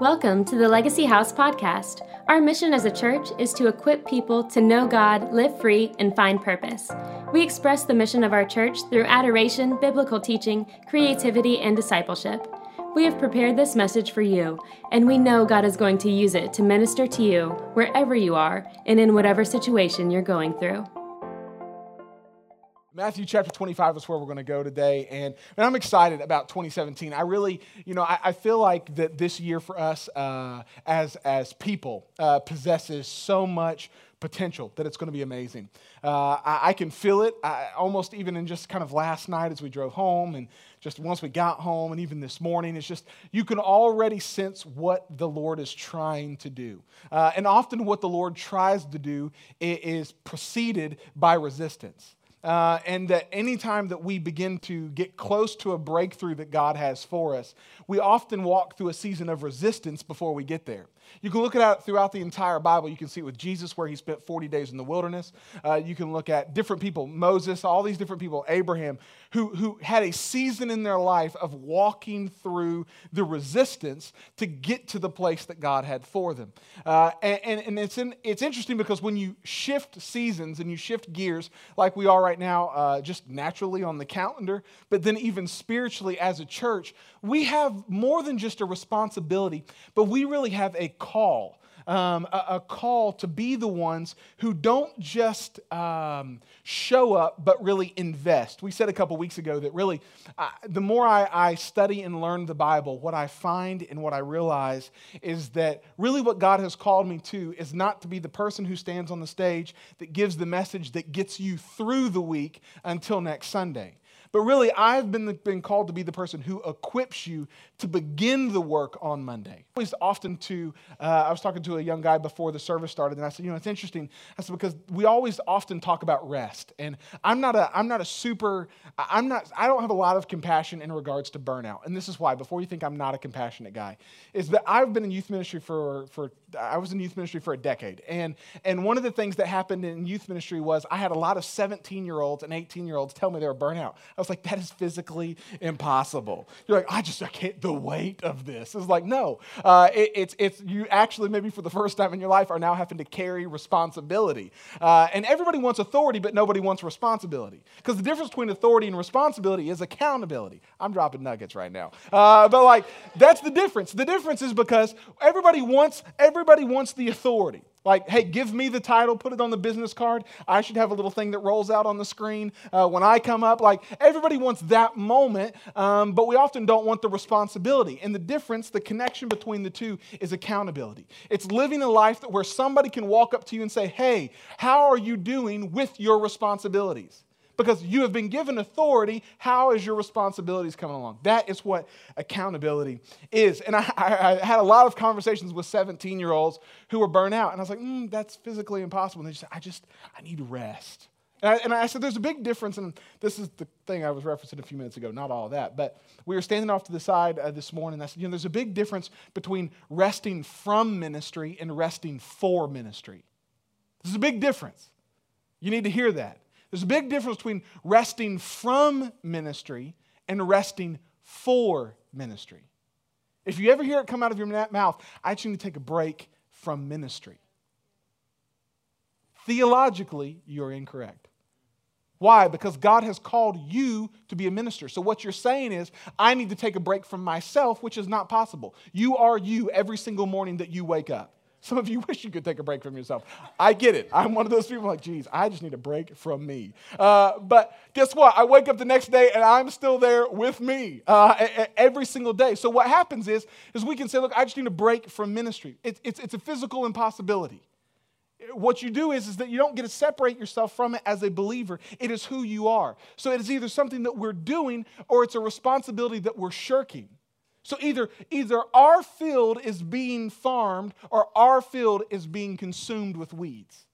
Welcome to the Legacy House podcast. Our mission as a church is to equip people to know God, live free, and find purpose. We express the mission of our church through adoration, biblical teaching, creativity, and discipleship. We have prepared this message for you, and we know God is going to use it to minister to you wherever you are and in whatever situation you're going through. Matthew chapter 25 is where we're going to go today. And, and I'm excited about 2017. I really, you know, I, I feel like that this year for us uh, as, as people uh, possesses so much potential that it's going to be amazing. Uh, I, I, can feel it I, almost even in just kind of last night as we drove home and just once we got home and even this morning. It's just, you can already sense what the Lord is trying to do. Uh, and often what the Lord tries to do is, is preceded by resistance. Uh, and that anytime that we begin to get close to a breakthrough that God has for us, we often walk through a season of resistance before we get there. You can look at it throughout the entire Bible. You can see it with Jesus, where he spent 40 days in the wilderness. Uh, you can look at different people, Moses, all these different people, Abraham, who, who had a season in their life of walking through the resistance to get to the place that God had for them. Uh, and, and, and it's, in, it's interesting because when you shift seasons and you shift gears, like we are right now, uh, just naturally on the calendar, but then even spiritually as a church, we have more than just a responsibility, but we really have a call. Um, a, a, call to be the ones who don't just um, show up, but really invest. We said a couple weeks ago that really, the more I, I study and learn the Bible, what I find and what I realize is that really what God has called me to is not to be the person who stands on the stage that gives the message that gets you through the week until next Sunday. But really, I've been, been called to be the person who equips you to begin the work on Monday. I was often to, uh, I was talking to a young guy before the service started, and I said, you know, it's interesting. I said, because we always often talk about rest. And I'm not a, I'm not a super, I'm not, I don't have a lot of compassion in regards to burnout. And this is why, before you think I'm not a compassionate guy, is that I've been in youth ministry for, for I was in youth ministry for a decade. And, and one of the things that happened in youth ministry was I had a lot of 17 year olds and 18 year olds tell me they were burnout. I was like, that is physically impossible. You're like, I just, I can't, the weight of this. It's like, no. Uh, it, it's, it's, you actually, maybe for the first time in your life, are now having to carry responsibility. Uh, and everybody wants authority, but nobody wants responsibility. Because the difference between authority and responsibility is accountability. I'm dropping nuggets right now. Uh, but like, that's the difference. The difference is because everybody wants, everybody wants the authority. Like, hey, give me the title, put it on the business card. I should have a little thing that rolls out on the screen uh, when I come up. Like, everybody wants that moment, um, but we often don't want the responsibility. And the difference, the connection between the two is accountability. It's living a life where somebody can walk up to you and say, hey, how are you doing with your responsibilities? Because you have been given authority. How is your responsibilities coming along? That is what accountability is. And I, I, I had a lot of conversations with 17 year olds who were burnt out. And I was like, mm, that's physically impossible. And they just said, I just, I need rest. And I, and I, said, there's a big difference, and this is the thing I was referencing a few minutes ago, not all of that, but we were standing off to the side uh, this morning. I said, you know, there's a big difference between resting from ministry and resting for ministry. There's a big difference. You need to hear that. There's a big difference between resting from ministry and resting for ministry. If you ever hear it come out of your mouth, I just need to take a break from ministry. Theologically, you're incorrect. Why? Because God has called you to be a minister. So, what you're saying is, I need to take a break from myself, which is not possible. You are you every single morning that you wake up. Some of you wish you could take a break from yourself. I get it. I'm one of those people like, geez, I just need a break from me. Uh, but guess what? I wake up the next day and I'm still there with me uh, every single day. So what happens is, is we can say, look, I just need a break from ministry. It's, it's, it's a physical impossibility. What you do is, is that you don't get to separate yourself from it as a believer. It is who you are. So it is either something that we're doing or it's a responsibility that we're shirking. So either, either our field is being farmed or our field is being consumed with weeds.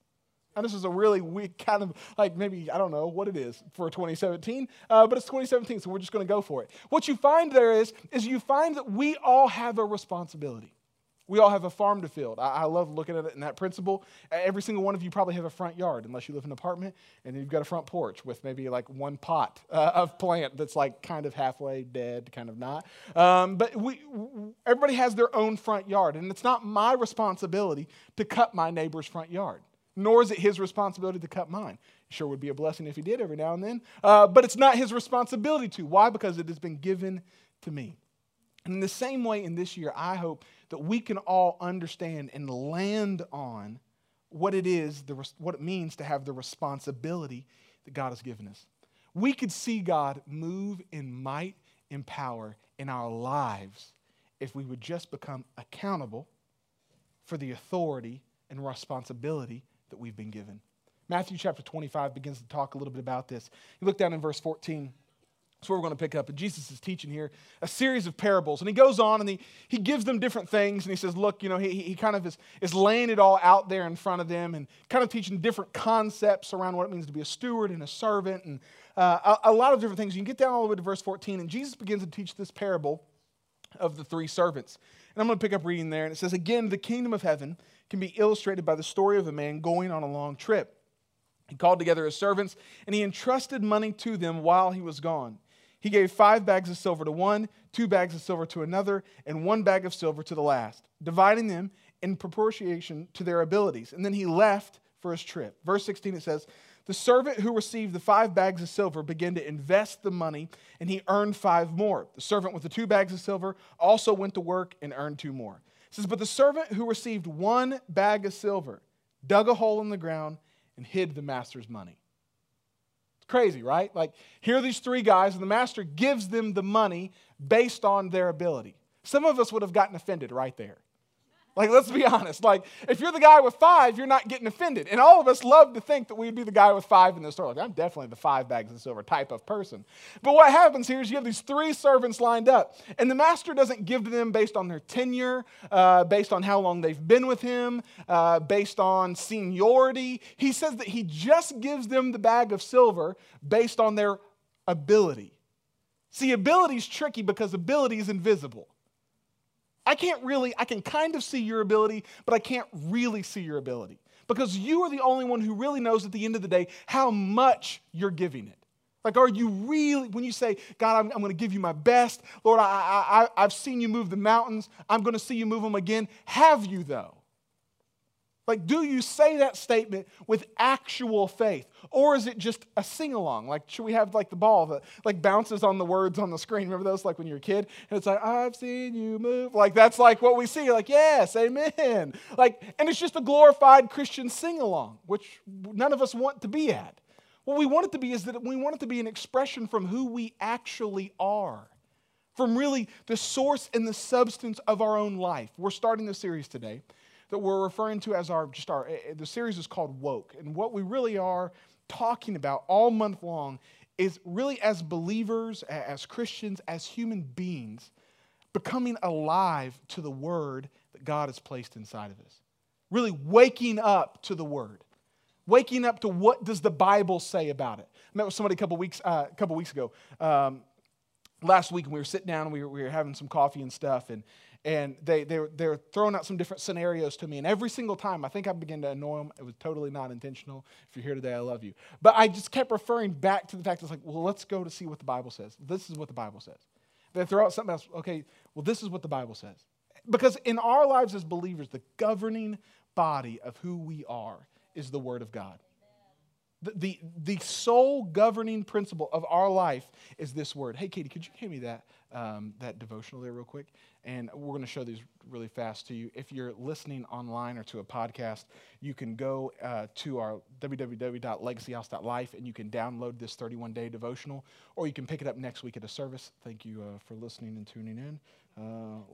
And this is a really weak kind of like maybe, I don't know what it is for 2017, uh, but it's 2017, so we're just going to go for it. What you find there is, is you find that we all have a responsibility. We all have a farm to field. I, I, love looking at it in that principle. Every single one of you probably have a front yard, unless you live in an apartment and you've got a front porch with maybe like one pot uh, of plant that's like kind of halfway dead, kind of not. Um, but we, everybody has their own front yard, and it's not my responsibility to cut my neighbor's front yard, nor is it his responsibility to cut mine. Sure would be a blessing if he did every now and then, uh, but it's not his responsibility to. Why? Because it has been given to me. And in the same way, in this year, I hope that we can all understand and land on what it is, the, what it means to have the responsibility that God has given us. We could see God move in might and power in our lives if we would just become accountable for the authority and responsibility that we've been given. Matthew chapter 25 begins to talk a little bit about this. You look down in verse 14. That's where we're going to pick up. And Jesus is teaching here a series of parables. And he goes on and he, he gives them different things. And he says, Look, you know, he, he kind of is, is laying it all out there in front of them and kind of teaching different concepts around what it means to be a steward and a servant and uh, a, a lot of different things. You can get down all the way to verse 14. And Jesus begins to teach this parable of the three servants. And I'm going to pick up reading there. And it says, Again, the kingdom of heaven can be illustrated by the story of a man going on a long trip. He called together his servants and he entrusted money to them while he was gone. He gave five bags of silver to one, two bags of silver to another, and one bag of silver to the last, dividing them in proportion to their abilities. And then he left for his trip. Verse 16 it says, The servant who received the five bags of silver began to invest the money, and he earned five more. The servant with the two bags of silver also went to work and earned two more. It says, But the servant who received one bag of silver dug a hole in the ground and hid the master's money crazy, right? Like, here are these three guys, and the master gives them the money based on their ability. Some of us would have gotten offended right there. Like, let's be honest. Like, if you're the guy with five, you're not getting offended. And all of us love to think that we'd be the guy with five in the store. Like, I'm definitely the five bags of silver type of person. But what happens here is you have these three servants lined up, and the master doesn't give to them based on their tenure, uh, based on how long they've been with him, uh, based on seniority. He says that he just gives them the bag of silver based on their ability. See, ability is tricky because ability is invisible. I can't really, I can kind of see your ability, but I can't really see your ability because you are the only one who really knows at the end of the day how much you're giving it. Like, are you really, when you say, God, I'm, I'm going to give you my best, Lord, I, I, I, I've seen you move the mountains, I'm going to see you move them again. Have you, though? Like, do you say that statement with actual faith? Or is it just a sing along? Like, should we have like the ball that like bounces on the words on the screen? Remember those, like when you're a kid? And it's like, I've seen you move. Like, that's like what we see. Like, yes, amen. Like, and it's just a glorified Christian sing along, which none of us want to be at. What we want it to be is that we want it to be an expression from who we actually are, from really the source and the substance of our own life. We're starting the series today that we're referring to as our just our eh, eh, the series is called woke. And what we really are talking about all month long is really as believers as christians as human beings becoming alive to the word that god has placed inside of us. Really waking up to the word. Waking up to what does the bible say about it? I met with somebody a couple weeks uh, a couple weeks ago. Um, last week we were sitting down and we were, we were having some coffee and stuff and and they, they, they were throwing out some different scenarios to me. And every single time, I think I began to annoy them. It was totally not intentional. If you're here today, I love you. But I just kept referring back to the fact that it's like, well, let's go to see what the Bible says. This is what the Bible says. They throw out something else. Okay, well, this is what the Bible says. Because in our lives as believers, the governing body of who we are is the Word of God. The, the, the sole governing principle of our life is this word. Hey, Katie, could you give me that, um, that devotional there real quick? And we're going to show these really fast to you. If you're listening online or to a podcast, you can go uh, to our www.legacyhouse.life and you can download this 31 day devotional, or you can pick it up next week at a service. Thank you uh, for listening and tuning in uh,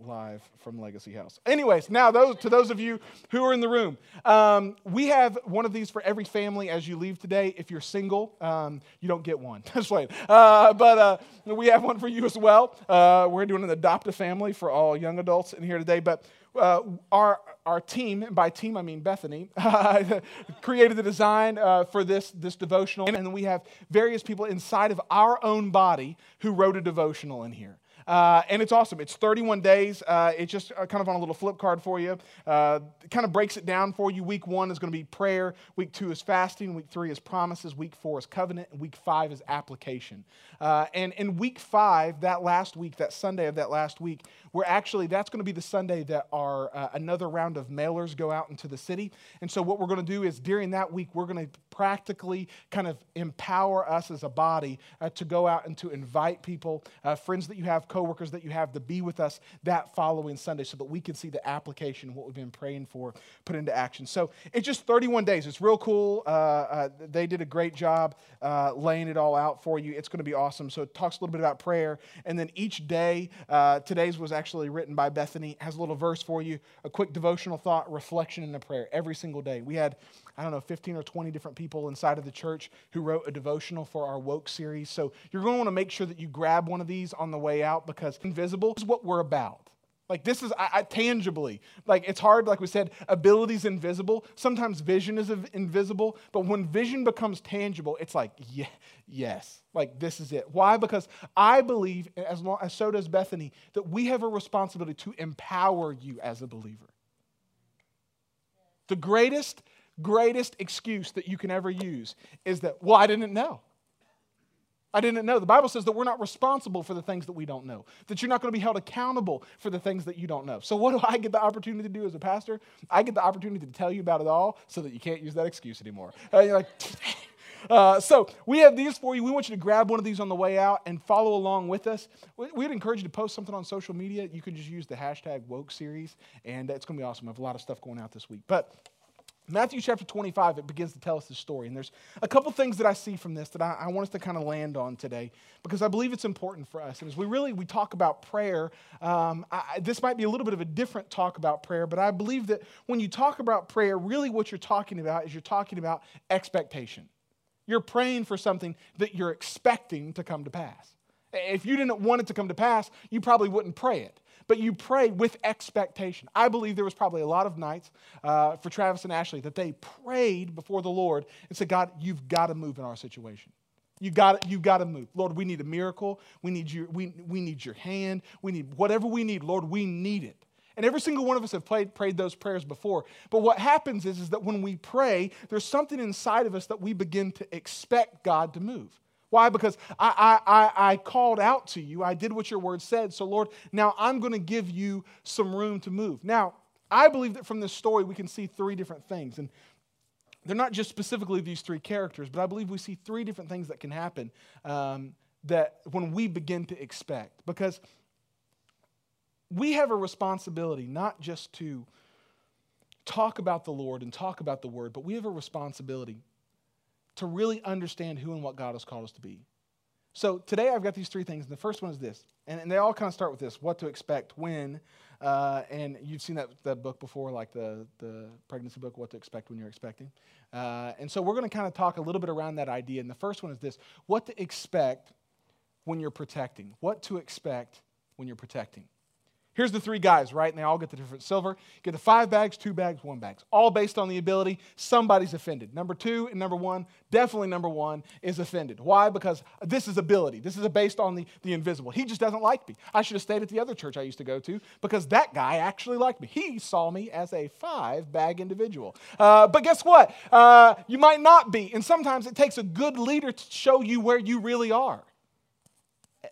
live from Legacy House. Anyways, now those to those of you who are in the room, um, we have one of these for every family as you leave today. If you're single, um, you don't get one. Just wait. Uh, but uh, we have one for you as well. Uh, we're doing an adopt a family for all young adults in here today. But uh, our our team, and by team I mean Bethany, created the design uh, for this, this devotional. And we have various people inside of our own body who wrote a devotional in here. Uh, and it's awesome. It's 31 days. Uh, it's just uh, kind of on a little flip card for you. Uh, kind of breaks it down for you. Week one is going to be prayer. Week two is fasting. Week three is promises. Week four is covenant. And week five is application. Uh, and in week five, that last week, that Sunday of that last week, we're actually, that's going to be the Sunday that our uh, another round of mailers go out into the city. And so what we're going to do is during that week, we're going to practically kind of empower us as a body to go out and to invite people, friends that you have, coworkers that you have, to be with us that following Sunday so that we can see the application what we've been praying for put into action. So it's just 31 days. It's real cool. Uh, uh, they did a great job uh, laying it all out for you. It's going to be awesome. So it talks a little bit about prayer. And then each day, today's was actually written by Bethany, has a little verse for you, a quick devotional thought, reflection, and a prayer every single day. We had I don't know, 15 or 20 different people inside of the church who wrote a devotional for our Woke series. So you're going to want to make sure that you grab one of these on the way out because invisible is what we're about. Like this is I, I, tangibly, like it's hard, like we said, ability is invisible. Sometimes vision is invisible, but when vision becomes tangible, it's like, yeah, yes, like this is it. Why? Because I believe, as, long, as so does Bethany, that we have a responsibility to empower you as a believer. The greatest greatest excuse that you can ever use is that, well, I didn't know. I didn't know. The Bible says that we're not responsible for the things that we don't know, that you're not going to be held accountable for the things that you don't know. So, what do I get the opportunity to do as a pastor? I get the opportunity to tell you about it all so that you can't use that excuse anymore. Uh, you're like, uh, so, we have these for you. We want you to grab one of these on the way out and follow along with us. We'd encourage you to post something on social media. You can just use the hashtag woke series, and it's going to be awesome. We have a lot of stuff going out this week. But Matthew chapter 25, it begins to tell us the story. And there's a couple things that I see from this that I, I, want us to kind of land on today because I believe it's important for us. And as we really we talk about prayer, um, I, this might be a little bit of a different talk about prayer, but I believe that when you talk about prayer, really what you're talking about is you're talking about expectation. You're praying for something that you're expecting to come to pass. If you didn't want it to come to pass, you probably wouldn't pray it but you pray with expectation. I believe there was probably a lot of nights uh, for Travis and Ashley that they prayed before the Lord and said, God, you've got to move in our situation. You got you got to move. Lord, we need a miracle. We need your we, we need your hand. We need whatever we need, Lord, we need it. And every single one of us have played, prayed those prayers before. But what happens is, is that when we pray, there's something inside of us that we begin to expect God to move. Why? Because I, I, I, called out to you. I did what your word said. So, Lord, now I'm going to give you some room to move. Now, I believe that from this story, we can see three different things. And they're not just specifically these three characters, but I believe we see three different things that can happen um, that when we begin to expect. Because we have a responsibility not just to talk about the Lord and talk about the word, but we have a responsibility to really understand who and what God has called us to be. So today I've got these three things. And the first one is this, and, and they all kind of start with this what to expect when. Uh, and you've seen that, that book before, like the, the pregnancy book, What to Expect When You're Expecting. Uh, and so we're going to kind of talk a little bit around that idea. And the first one is this what to expect when you're protecting. What to expect when you're protecting. Here's the three guys, right? And they all get the different silver. Get the five bags, two bags, one bags. All based on the ability. Somebody's offended. Number two and number one, definitely number one, is offended. Why? Because this is ability. This is based on the, the invisible. He just doesn't like me. I should have stayed at the other church I used to go to because that guy actually liked me. He saw me as a five bag individual. Uh, but guess what? Uh, you might not be. And sometimes it takes a good leader to show you where you really are.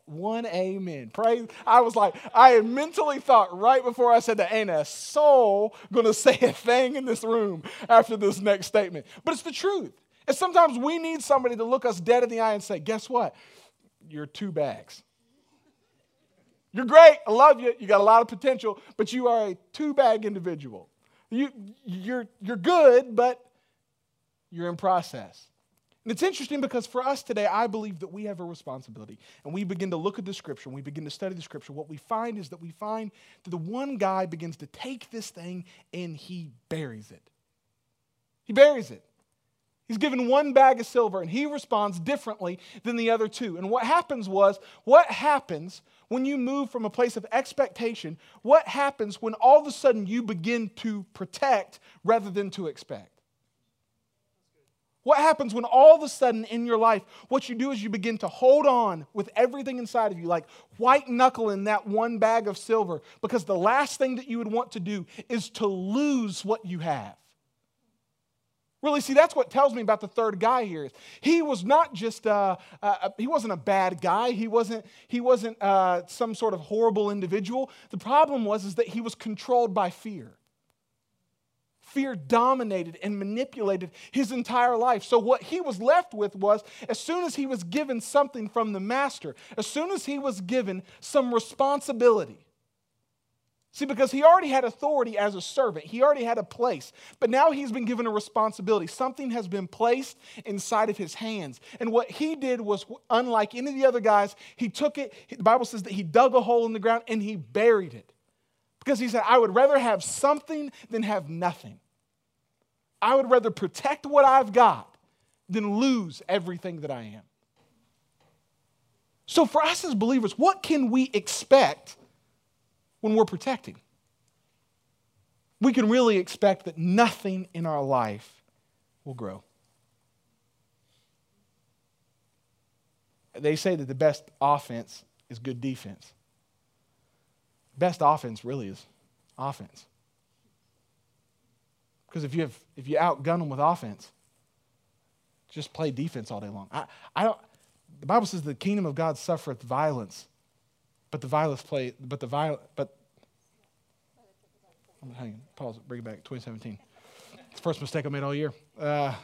One amen. Praise. I was like, I had mentally thought right before I said that ain't a soul gonna say a thing in this room after this next statement. But it's the truth. And sometimes we need somebody to look us dead in the eye and say, guess what? You're two bags. You're great. I love you. You got a lot of potential, but you are a two bag individual. You, you're, you're good, but you're in process. And it's interesting because for us today, I believe that we have a responsibility. And we begin to look at the scripture, and we begin to study the scripture. What we find is that we find that the one guy begins to take this thing and he buries it. He buries it. He's given one bag of silver and he responds differently than the other two. And what happens was, what happens when you move from a place of expectation? What happens when all of a sudden you begin to protect rather than to expect? What happens when all of a sudden in your life, what you do is you begin to hold on with everything inside of you, like white knuckle in that one bag of silver, because the last thing that you would want to do is to lose what you have. Really, see, that's what tells me about the third guy here. He was not just, uh, uh, he wasn't a bad guy. He wasn't, he wasn't uh, some sort of horrible individual. The problem was is that he was controlled by fear fear dominated and manipulated his entire life. So, what he was left with was as soon as he was given something from the master, as soon as he was given some responsibility, See, because he already had authority as a servant, he already had a place, but now he's been given a responsibility. Something has been placed inside of his hands. And what he did was unlike any of the other guys, he took it, the Bible says that he dug a hole in the ground and he buried it. Because he said, I would rather have something than have nothing. I would rather protect what I've got than lose everything that I am. So, for us as believers, what can we expect when we're protecting? We can really expect that nothing in our life will grow. They say that the best offense is good defense. Best offense really is offense. Because if you have if you outgun them with offense, just play defense all day long. I, I don't the Bible says the kingdom of God suffereth violence, but the violence play but the violent but I'm hanging. Pause it, bring it back. 2017. It's the first mistake I made all year. Uh,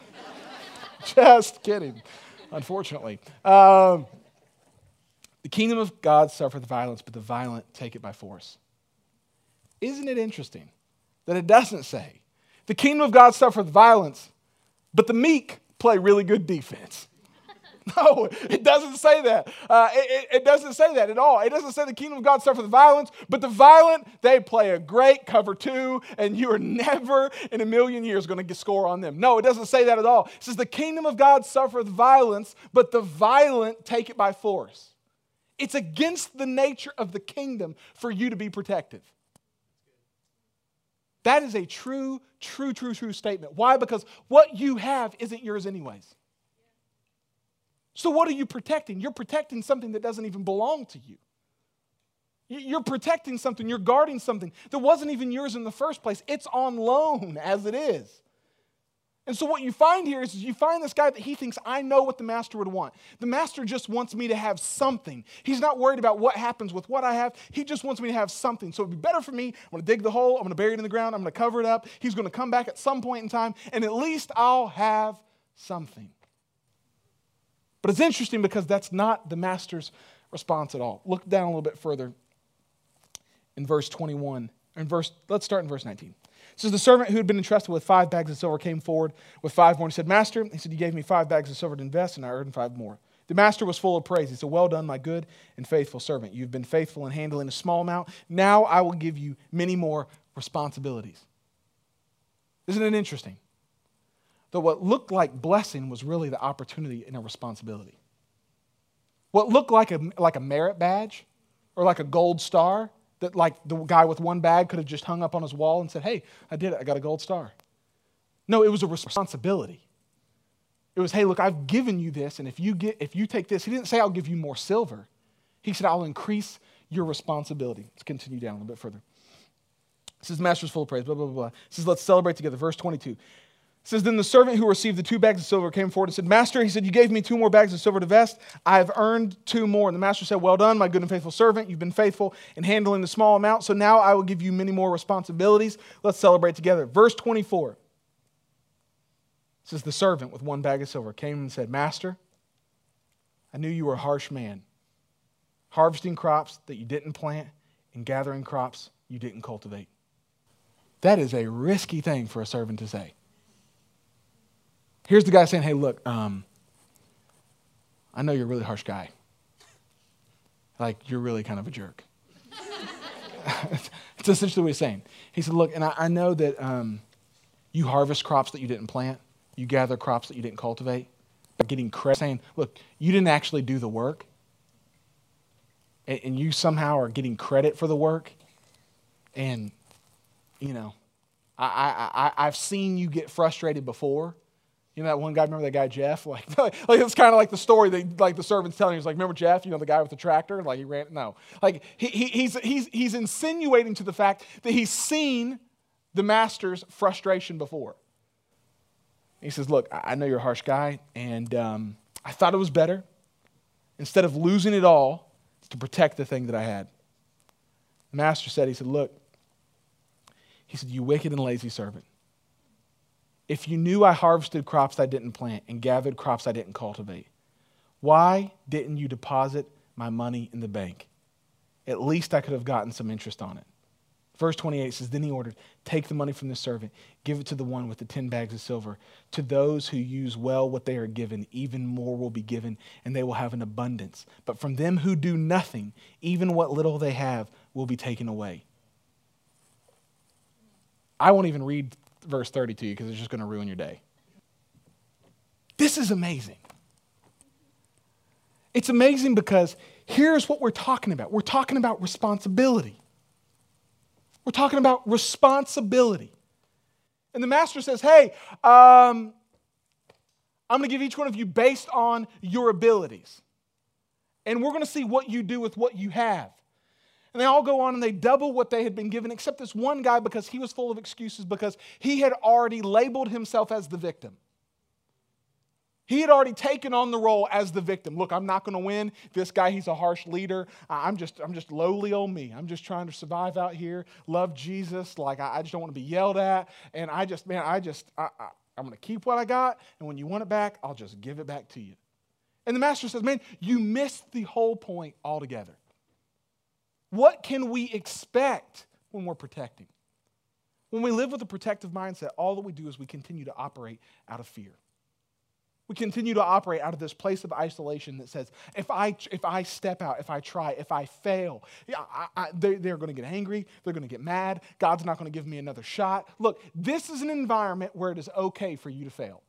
just kidding, unfortunately. Um, the kingdom of God suffereth violence, but the violent take it by force. Isn't it interesting that it doesn't say the kingdom of God suffereth violence, but the meek play really good defense. No, it doesn't say that. Uh, it, it, doesn't say that at all. It doesn't say the kingdom of God suffereth violence, but the violent, they play a great cover two, and you are never in a million years going to score on them. No, it doesn't say that at all. It says the kingdom of God suffereth violence, but the violent take it by force. It's against the nature of the kingdom for you to be protective. That is a true, true, true, true statement. Why? Because what you have isn't yours, anyways. So, what are you protecting? You're protecting something that doesn't even belong to you. You're protecting something, you're guarding something that wasn't even yours in the first place. It's on loan as it is. And so, what you find here is you find this guy that he thinks, I know what the master would want. The master just wants me to have something. He's not worried about what happens with what I have. He just wants me to have something. So, it'd be better for me. I'm going to dig the hole. I'm going to bury it in the ground. I'm going to cover it up. He's going to come back at some point in time, and at least I'll have something. But it's interesting because that's not the master's response at all. Look down a little bit further in verse 21. In verse, let's start in verse 19. Says, The servant who had been entrusted with five bags of silver came forward with five more. And said, Master, he said, You gave me five bags of silver to invest, and I earned five more. The master was full of praise. He said, Well done, my good and faithful servant. You've been faithful in handling a small amount. Now I will give you many more responsibilities. Isn't it interesting? That what looked like blessing was really the opportunity and a responsibility. What looked like a, like a merit badge or like a gold star that like the guy with one bag could have just hung up on his wall and said, Hey, I did it. I got a gold star. No, it was a responsibility. It was, hey, look, I've given you this, and if you get if you take this, he didn't say I'll give you more silver. He said, I'll increase your responsibility. Let's continue down a little bit further. This is Master's full of praise, blah, blah, blah. It says, let's celebrate together. Verse 22 says, Then the servant who received the two bags of silver came forward and said, Master, he said, You gave me two more bags of silver to vest. I have earned two more. And the master said, Well done, my good and faithful servant. You've been faithful in handling the small amount, so now I will give you many more responsibilities. Let's celebrate together. Verse 24 says, The servant with one bag of silver came and said, Master, I knew you were a harsh man, harvesting crops that you didn't plant and gathering crops you didn't cultivate. That is a risky thing for a servant to say. Here's the guy saying, hey, look, um, I know you're a really harsh guy. Like, you're really kind of a jerk. it's essentially what he's saying. He said, look, and I, I know that um, you harvest crops that you didn't plant, you gather crops that you didn't cultivate, but getting credit, saying, look, you didn't actually do the work, and, and you somehow are getting credit for the work, and, you know, I, I, I, I've seen you get frustrated before You know that one guy, remember that guy Jeff? Like, like it's kind of like the story that like the servant's telling. He's like, remember Jeff, you know, the guy with the tractor? Like he ran, no. Like he, he, he's, he's, he's insinuating to the fact that he's seen the master's frustration before. He says, look, I know you're a harsh guy, and um, I thought it was better, instead of losing it all, to protect the thing that I had. The master said, he said, look, he said, you wicked and lazy servant. If you knew I harvested crops I didn't plant and gathered crops I didn't cultivate, why didn't you deposit my money in the bank? At least I could have gotten some interest on it. Verse 28 says, Then he ordered, Take the money from the servant, give it to the one with the ten bags of silver. To those who use well what they are given, even more will be given, and they will have an abundance. But from them who do nothing, even what little they have will be taken away. I won't even read verse 30 to you because it's just going to ruin your day. This is amazing. It's amazing because here's what we're talking about we're talking about responsibility. We're talking about responsibility. And the master says, Hey, um, I'm going to give each one of you based on your abilities. And we're going to see what you do with what you have. And they all go on and they double what they had been given, except this one guy because he was full of excuses because he had already labeled himself as the victim. He had already taken on the role as the victim. Look, I'm not going to win. This guy, he's a harsh leader. I'm just, I'm just lowly on me. I'm just trying to survive out here, love Jesus. Like, I, I just don't want to be yelled at. And I just, man, I just, I, I, I'm going to keep what I got. And when you want it back, I'll just give it back to you. And the master says, man, you missed the whole point altogether. What can we expect when we're protecting? When we live with a protective mindset, all that we do is we continue to operate out of fear. We continue to operate out of this place of isolation that says, if I, if I step out, if I try, if I fail, I, I, they, they're going to get angry. They're going to get mad. God's not going to give me another shot. Look, this is an environment where it is okay for you to fail.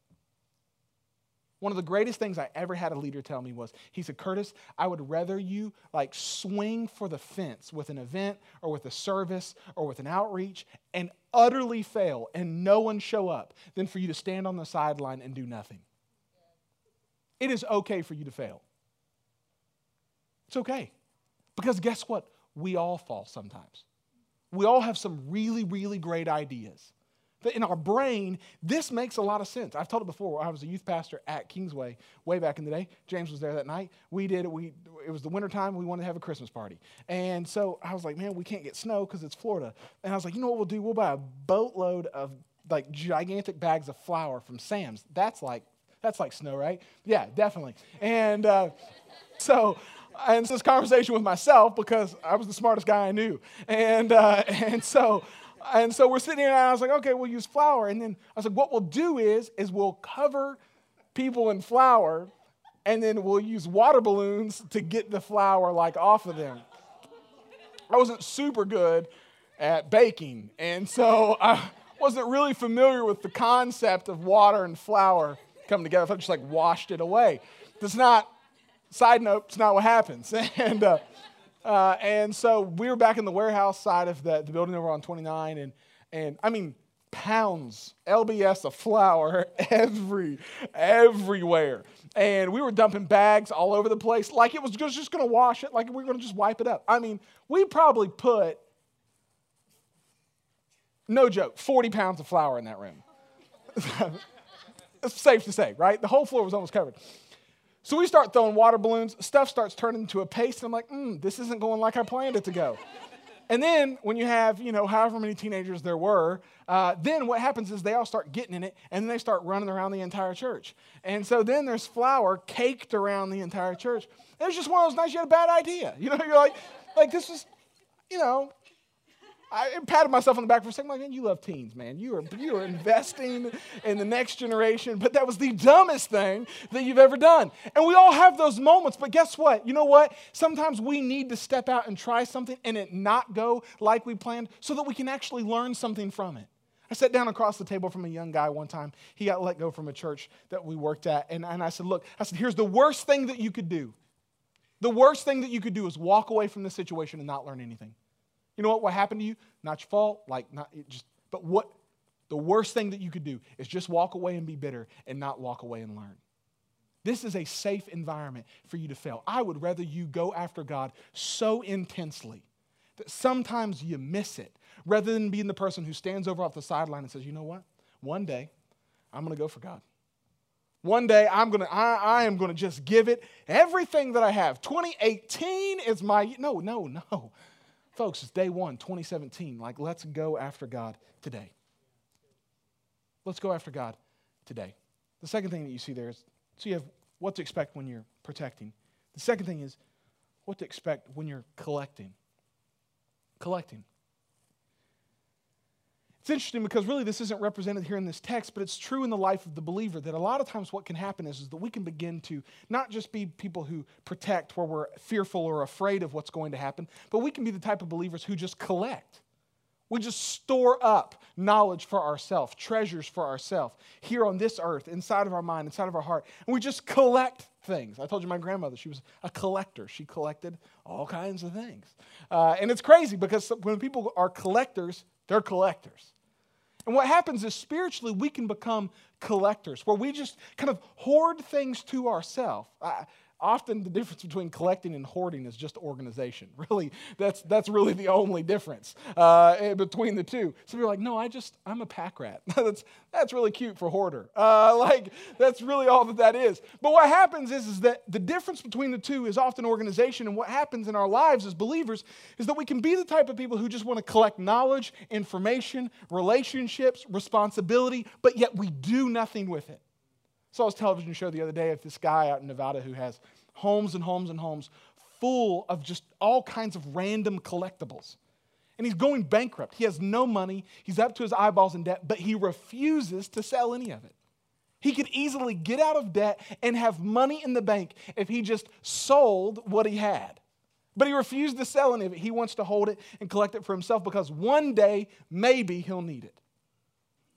One of the greatest things I ever had a leader tell me was, he said, Curtis, I would rather you like swing for the fence with an event or with a service or with an outreach and utterly fail and no one show up than for you to stand on the sideline and do nothing. It is okay for you to fail. It's okay. Because guess what? We all fall sometimes. We all have some really, really great ideas in our brain, this makes a lot of sense. I've told it before. I was a youth pastor at Kingsway way back in the day. James was there that night. We did it. We it was the wintertime. We wanted to have a Christmas party, and so I was like, man, we can't get snow because it's Florida. And I was like, you know what we'll do? We'll buy a boatload of like gigantic bags of flour from Sam's. That's like that's like snow, right? Yeah, definitely. And uh, so and this conversation with myself because I was the smartest guy I knew, and uh, and so and so we're sitting here, and I was like, okay, we'll use flour. And then I was like, what we'll do is, is we'll cover people in flour, and then we'll use water balloons to get the flour like off of them. I wasn't super good at baking, and so I wasn't really familiar with the concept of water and flour coming together. I just like washed it away. That's not. Side note, it's not what happens. And uh, uh, and so we were back in the warehouse side of the, the building over on 29, and, and I mean, pounds, LBS of flour every, everywhere. And we were dumping bags all over the place like it was just going to wash it, like we were going to just wipe it up. I mean, we probably put, no joke, 40 pounds of flour in that room. it's safe to say, right? The whole floor was almost covered. So we start throwing water balloons. Stuff starts turning into a paste. And I'm like, mm, this isn't going like I planned it to go. and then when you have, you know, however many teenagers there were, uh, then what happens is they all start getting in it and then they start running around the entire church. And so then there's flour caked around the entire church. It was just one of those nights you had a bad idea. You know, you're like, like this is, you know, I patted myself on the back for a second, like, man, you love teens, man. You are, you are investing in the next generation. But that was the dumbest thing that you've ever done. And we all have those moments. But guess what? You know what? Sometimes we need to step out and try something and it not go like we planned so that we can actually learn something from it. I sat down across the table from a young guy one time. He got let go from a church that we worked at. And, and I said, Look, I said, here's the worst thing that you could do. The worst thing that you could do is walk away from the situation and not learn anything. You know what? What happened to you? Not your fault. Like, not just, but what? The worst thing that you could do is just walk away and be bitter and not walk away and learn. This is a safe environment for you to fail. I would rather you go after God so intensely that sometimes you miss it rather than being the person who stands over off the sideline and says, you know what? One day I'm going to go for God. One day I'm going to, I, I am going to just give it everything that I have. 2018 is my, no, no, no. Folks, it's day one, 2017. Like, let's go after God today. Let's go after God today. The second thing that you see there is so you have what to expect when you're protecting. The second thing is what to expect when you're collecting. Collecting. It's interesting because really this isn't represented here in this text, but it's true in the life of the believer that a lot of times what can happen is, is that we can begin to not just be people who protect where we're fearful or afraid of what's going to happen, but we can be the type of believers who just collect. We just store up knowledge for ourselves, treasures for ourselves here on this earth, inside of our mind, inside of our heart. And we just collect things. I told you my grandmother, she was a collector. She collected all kinds of things. Uh, and it's crazy because when people are collectors, they're collectors. And what happens is spiritually, we can become collectors, where we just kind of hoard things to ourselves often the difference between collecting and hoarding is just organization. Really, that's, that's really the only difference uh, eh, between the two. Some people are like, no, I just, I'm a pack rat. that's, that's really cute for hoarder. Uh, like, that's really all that that is. But what happens is, is that the difference between the two is often organization. And what happens in our lives as believers is that we can be the type of people who just want to collect knowledge, information, relationships, responsibility, but yet we do nothing with it. Saw this television show the other day of this guy out in Nevada who has homes and homes and homes full of just all kinds of random collectibles. And he's going bankrupt. He has no money. He's up to his eyeballs in debt, but he refuses to sell any of it. He could easily get out of debt and have money in the bank if he just sold what he had. But he refused to sell any of it. He wants to hold it and collect it for himself because one day, maybe he'll need it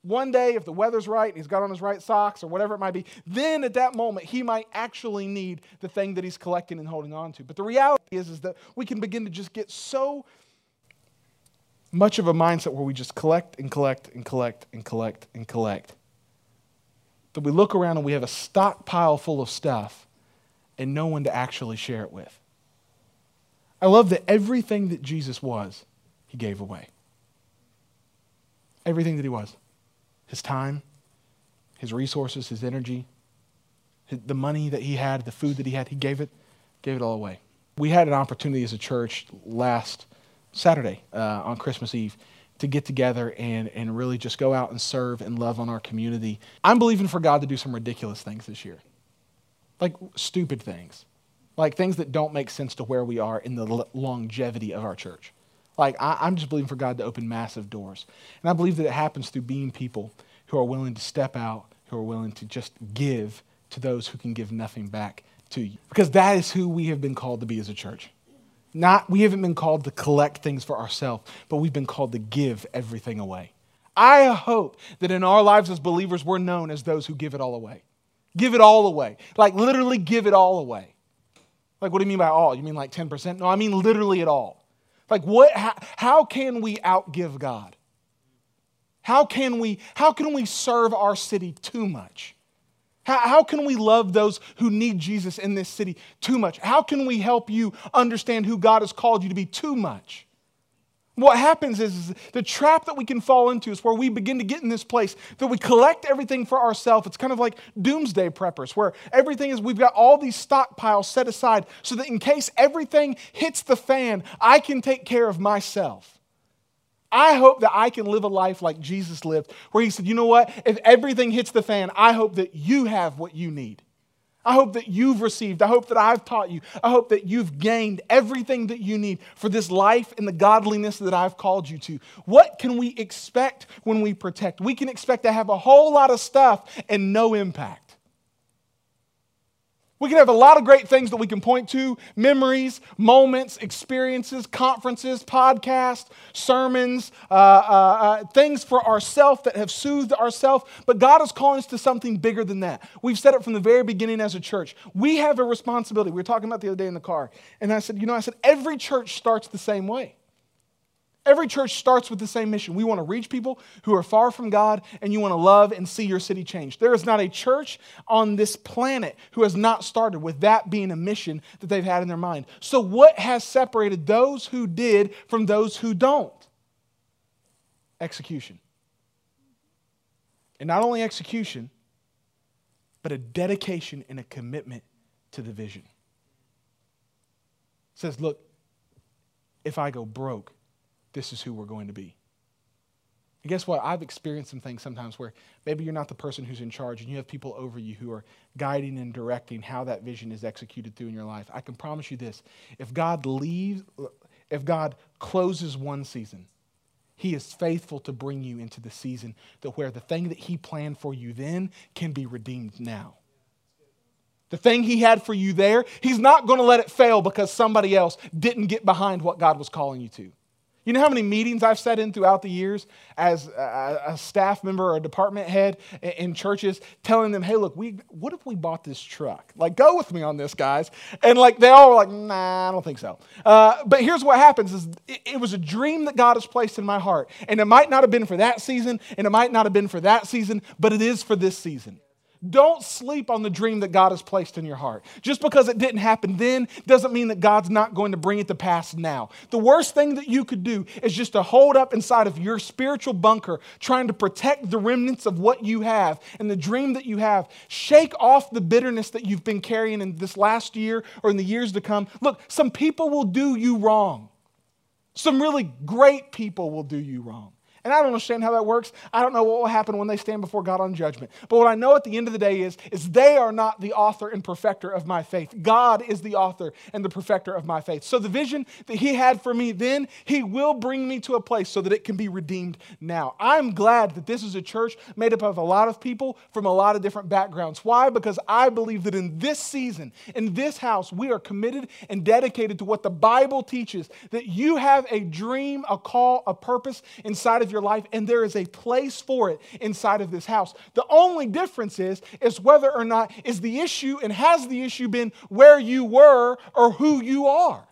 one day, if the weather's right and he's got on his right socks or whatever it might be, then at that moment, he might actually need the thing that he's collecting and holding on to. But the reality is, is that we can begin to just get so much of a mindset where we just collect and collect and collect and collect and collect that we look around and we have a stockpile full of stuff and no one to actually share it with. I love that everything that Jesus was, he gave away. Everything that he was his time, his resources, his energy, the money that he had, the food that he had, he gave it, gave it all away. We had an opportunity as a church last Saturday uh, on Christmas Eve to get together and, and really just go out and serve and love on our community. I'm believing for God to do some ridiculous things this year, like stupid things, like things that don't make sense to where we are in the longevity of our church. Like, I, am just believing for God to open massive doors. And I believe that it happens through being people who are willing to step out, who are willing to just give to those who can give nothing back to you. Because that is who we have been called to be as a church. Not, we haven't been called to collect things for ourselves, but we've been called to give everything away. I hope that in our lives as believers, we're known as those who give it all away. Give it all away. Like, literally, give it all away. Like, what do you mean by all? You mean like 10%? No, I mean literally it all. Like what how, how can we outgive God? How can we how can we serve our city too much? How, how can we love those who need Jesus in this city too much? How can we help you understand who God has called you to be too much? What happens is, is, the trap that we can fall into is where we begin to get in this place that we collect everything for ourselves. It's kind of like doomsday preppers, where everything is, we've got all these stockpiles set aside so that in case everything hits the fan, I can take care of myself. I hope that I can live a life like Jesus lived, where he said, you know what? If everything hits the fan, I hope that you have what you need. I hope that you've received. I hope that I've taught you. I hope that you've gained everything that you need for this life and the godliness that I've called you to. What can we expect when we protect? We can expect to have a whole lot of stuff and no impact. We can have a lot of great things that we can point to memories, moments, experiences, conferences, podcasts, sermons, uh, uh, uh, things for ourselves that have soothed ourselves. But God is calling us to something bigger than that. We've said it from the very beginning as a church. We have a responsibility. We were talking about the other day in the car. And I said, you know, I said, every church starts the same way. Every church starts with the same mission. We want to reach people who are far from God, and you want to love and see your city change. There is not a church on this planet who has not started with that being a mission that they've had in their mind. So, what has separated those who did from those who don't? Execution. And not only execution, but a dedication and a commitment to the vision. It says, look, if I go broke, this is who we're going to be. And guess what? I've experienced some things sometimes where maybe you're not the person who's in charge and you have people over you who are guiding and directing how that vision is executed through in your life. I can promise you this. If God leaves, if God closes one season, he is faithful to bring you into the season that where the thing that he planned for you then can be redeemed now. The thing he had for you there, he's not going to let it fail because somebody else didn't get behind what God was calling you to. You know how many meetings I've sat in throughout the years as a, a staff member or a department head in, in churches telling them, hey, look, we, what if we bought this truck? Like, go with me on this, guys. And like, they all were like, nah, I don't think so. Uh, but here's what happens is it, it was a dream that God has placed in my heart. And it might not have been for that season, and it might not have been for that season, but it is for this season. Don't sleep on the dream that God has placed in your heart. Just because it didn't happen then doesn't mean that God's not going to bring it to pass now. The worst thing that you could do is just to hold up inside of your spiritual bunker, trying to protect the remnants of what you have and the dream that you have. Shake off the bitterness that you've been carrying in this last year or in the years to come. Look, some people will do you wrong, some really great people will do you wrong. And I don't understand how that works. I don't know what will happen when they stand before God on judgment. But what I know at the end of the day is, is they are not the author and perfecter of my faith. God is the author and the perfecter of my faith. So the vision that He had for me then, He will bring me to a place so that it can be redeemed now. I'm glad that this is a church made up of a lot of people from a lot of different backgrounds. Why? Because I believe that in this season, in this house, we are committed and dedicated to what the Bible teaches that you have a dream, a call, a purpose inside of your your life, and there is a place for it inside of this house. The only difference is, is whether or not is the issue and has the issue been where you were or who you are.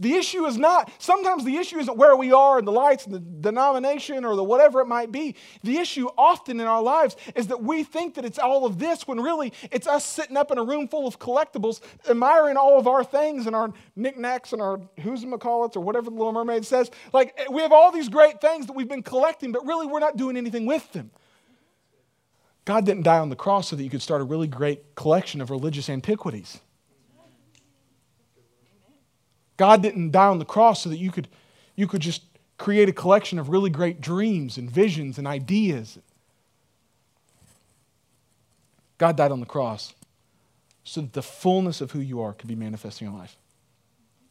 The issue is not, sometimes the issue isn't where we are in the lights and the denomination or the whatever it might be. The issue often in our lives is that we think that it's all of this when really it's us sitting up in a room full of collectibles, admiring all of our things and our knickknacks and our who's McCallets or whatever the Little Mermaid says. Like we have all these great things that we've been collecting, but really we're not doing anything with them. God didn't die on the cross so that you could start a really great collection of religious antiquities. God didn't die on the cross so that you could, you could just create a collection of really great dreams and visions and ideas. God died on the cross so that the fullness of who you are could be manifest in your life.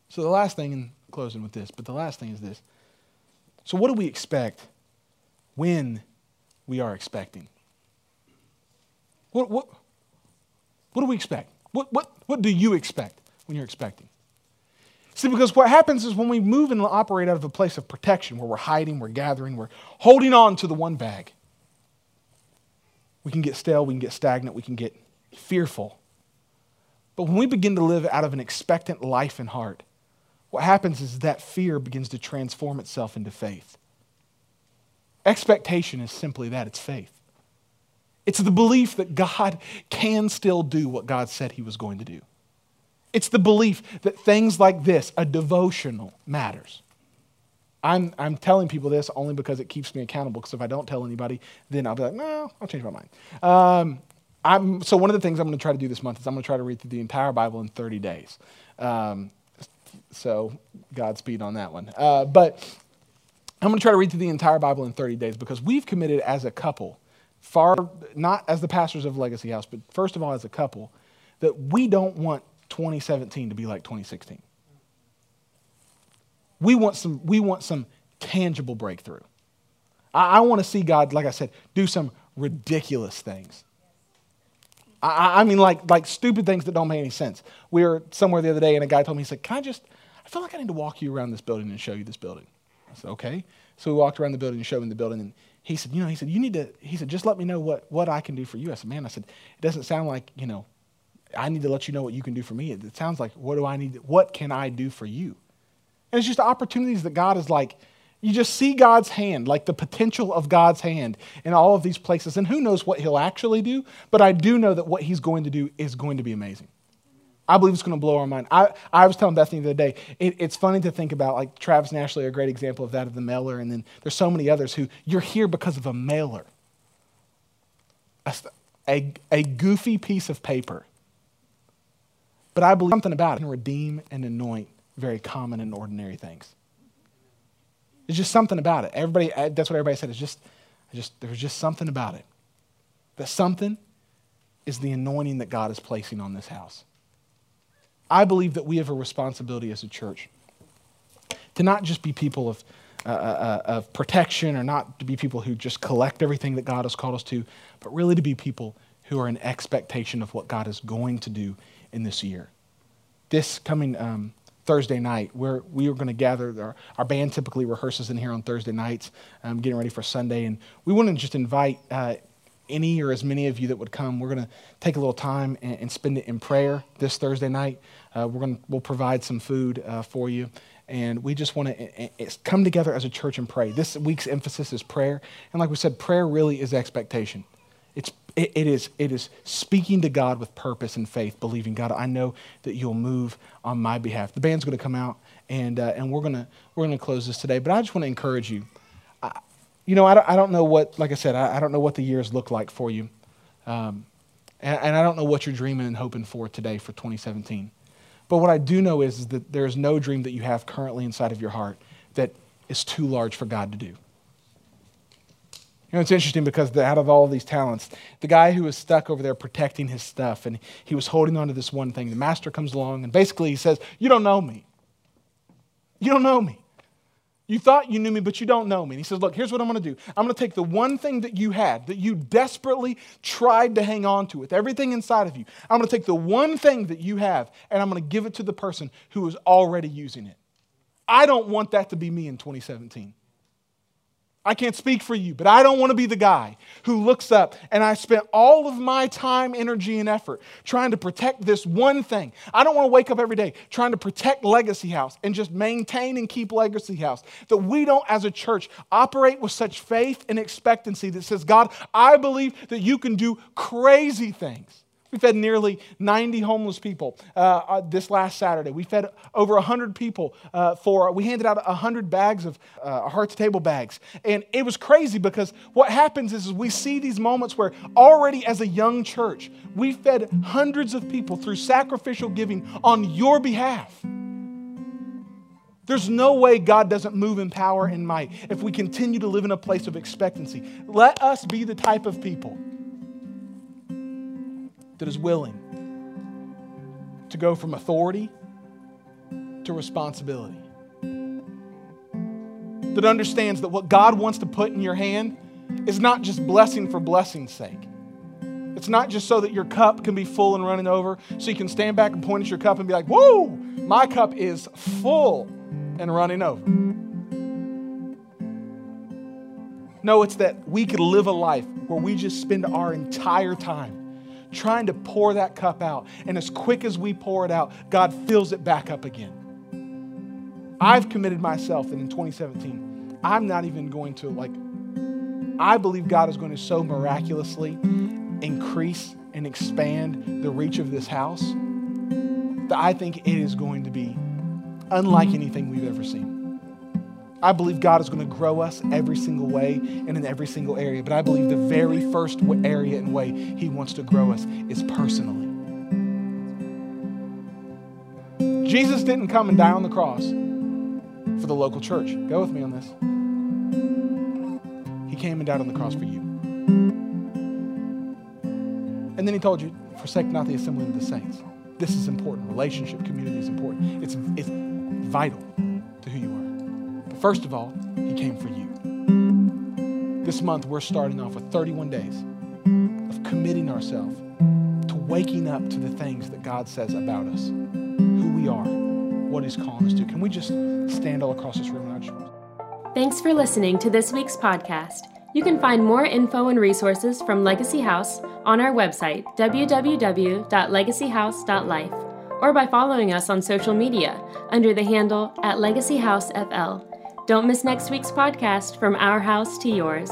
So, the last thing, and closing with this, but the last thing is this. So, what do we expect when we are expecting? What, what, what do we expect? What, what, what do you expect when you're expecting? See, because what happens is when we move and operate out of a place of protection, where we're hiding, we're gathering, we're holding on to the one bag, we can get stale, we can get stagnant, we can get fearful. But when we begin to live out of an expectant life and heart, what happens is that fear begins to transform itself into faith. Expectation is simply that it's faith. It's the belief that God can still do what God said he was going to do. It's the belief that things like this, a devotional, matters. I'm, I'm telling people this only because it keeps me accountable, because if I don't tell anybody, then I'll be like, no, I'll change my mind. Um, I'm, so, one of the things I'm going to try to do this month is I'm going to try to read through the entire Bible in 30 days. Um, so, Godspeed on that one. Uh, but I'm going to try to read through the entire Bible in 30 days because we've committed as a couple, far, not as the pastors of Legacy House, but first of all as a couple, that we don't want 2017 to be like 2016. We want some, we want some tangible breakthrough. I, I want to see God, like I said, do some ridiculous things. I, I, mean, like, like stupid things that don't make any sense. We were somewhere the other day, and a guy told me, he said, Can I just, I feel like I need to walk you around this building and show you this building. I said, Okay. So we walked around the building and showed him the building, and he said, You know, he said, You need to, he said, just let me know what, what I can do for you. I said, Man, I said, it doesn't sound like, you know, I need to let you know what you can do for me. It sounds like, what do I need? What can I do for you? And it's just opportunities that God is like, you just see God's hand, like the potential of God's hand in all of these places. And who knows what he'll actually do, but I do know that what he's going to do is going to be amazing. I believe it's going to blow our mind. I, I was telling Bethany the other day, it, it's funny to think about, like Travis and Ashley are a great example of that, of the mailer, and then there's so many others who you're here because of a mailer. A, a, a goofy piece of paper. But I believe something about it can redeem and anoint very common and ordinary things. There's just something about it. Everybody, uh, that's what everybody said. It's just, just, there's just something about it. That something is the anointing that God is placing on this house. I believe that we have a responsibility as a church to not just be people of, uh, uh, uh, of protection or not to be people who just collect everything that God has called us to, but really to be people who are in expectation of what God is going to do in this year. This coming um, Thursday night, where we are going to gather. Our, our, band typically rehearses in here on Thursday nights, um, getting ready for Sunday. And we want to just invite uh, any or as many of you that would come. We're going to take a little time and, and spend it in prayer this Thursday night. Uh, we're going to, we'll provide some food uh, for you. And we just want to come together as a church and pray. This week's emphasis is prayer. And like we said, prayer really is expectation. It, it, is, it is speaking to God with purpose and faith, believing, God, I know that you'll move on my behalf. The band's going to come out, and, uh, and we're going we're gonna close this today. But I just want to encourage you. I, you know, I don't, I don't know what, like I said, I, I don't know what the years look like for you. Um, and, and I don't know what you're dreaming and hoping for today for 2017. But what I do know is, is that there is no dream that you have currently inside of your heart that is too large for God to do. You know, it's interesting because the, out of all these talents, the guy who was stuck over there protecting his stuff and he was holding on to this one thing, the master comes along and basically he says, You don't know me. You don't know me. You thought you knew me, but you don't know me. And he says, Look, here's what I'm going to do. I'm going to take the one thing that you had, that you desperately tried to hang on to with everything inside of you. I'm going to take the one thing that you have and I'm going to give it to the person who is already using it. I don't want that to be me in 2017. I can't speak for you, but I don't want to be the guy who looks up and I spent all of my time, energy, and effort trying to protect this one thing. I don't want to wake up every day trying to protect Legacy House and just maintain and keep Legacy House. That we don't, as a church, operate with such faith and expectancy that says, God, I believe that you can do crazy things. We fed nearly 90 homeless people uh, uh, this last Saturday. We fed over 100 people uh, for, we handed out 100 bags of uh, heart to table bags. And it was crazy because what happens is, is we see these moments where already as a young church, we fed hundreds of people through sacrificial giving on your behalf. There's no way God doesn't move in power and might if we continue to live in a place of expectancy. Let us be the type of people that is willing to go from authority to responsibility. That understands that what God wants to put in your hand is not just blessing for blessing's sake. It's not just so that your cup can be full and running over, so you can stand back and point at your cup and be like, whoa, my cup is full and running over. No, it's that we could live a life where we just spend our entire time trying to pour that cup out. And as quick as we pour it out, God fills it back up again. I've committed myself that in 2017, I'm not even going to, like, I believe God is going to so miraculously increase and expand the reach of this house that I think it is going to be unlike anything we've ever seen. I believe God is going to grow us every single way and in every single area. But I believe the very first area and way He wants to grow us is personally. Jesus didn't come and die on the cross for the local church. Go with me on this. He came and died on the cross for you. And then He told you, forsake not the assembling of the saints. This is important. Relationship, community is important. It's, it's vital. First of all, He came for you. This month, we're starting off with 31 days of committing ourselves to waking up to the things that God says about us, who we are, what He's calling us to. Can we just stand all across this room? Thanks for listening to this week's podcast. You can find more info and resources from Legacy House on our website, www.legacyhouse.life or by following us on social media under the handle at Legacy House FL. Don't miss next week's podcast from our house to yours.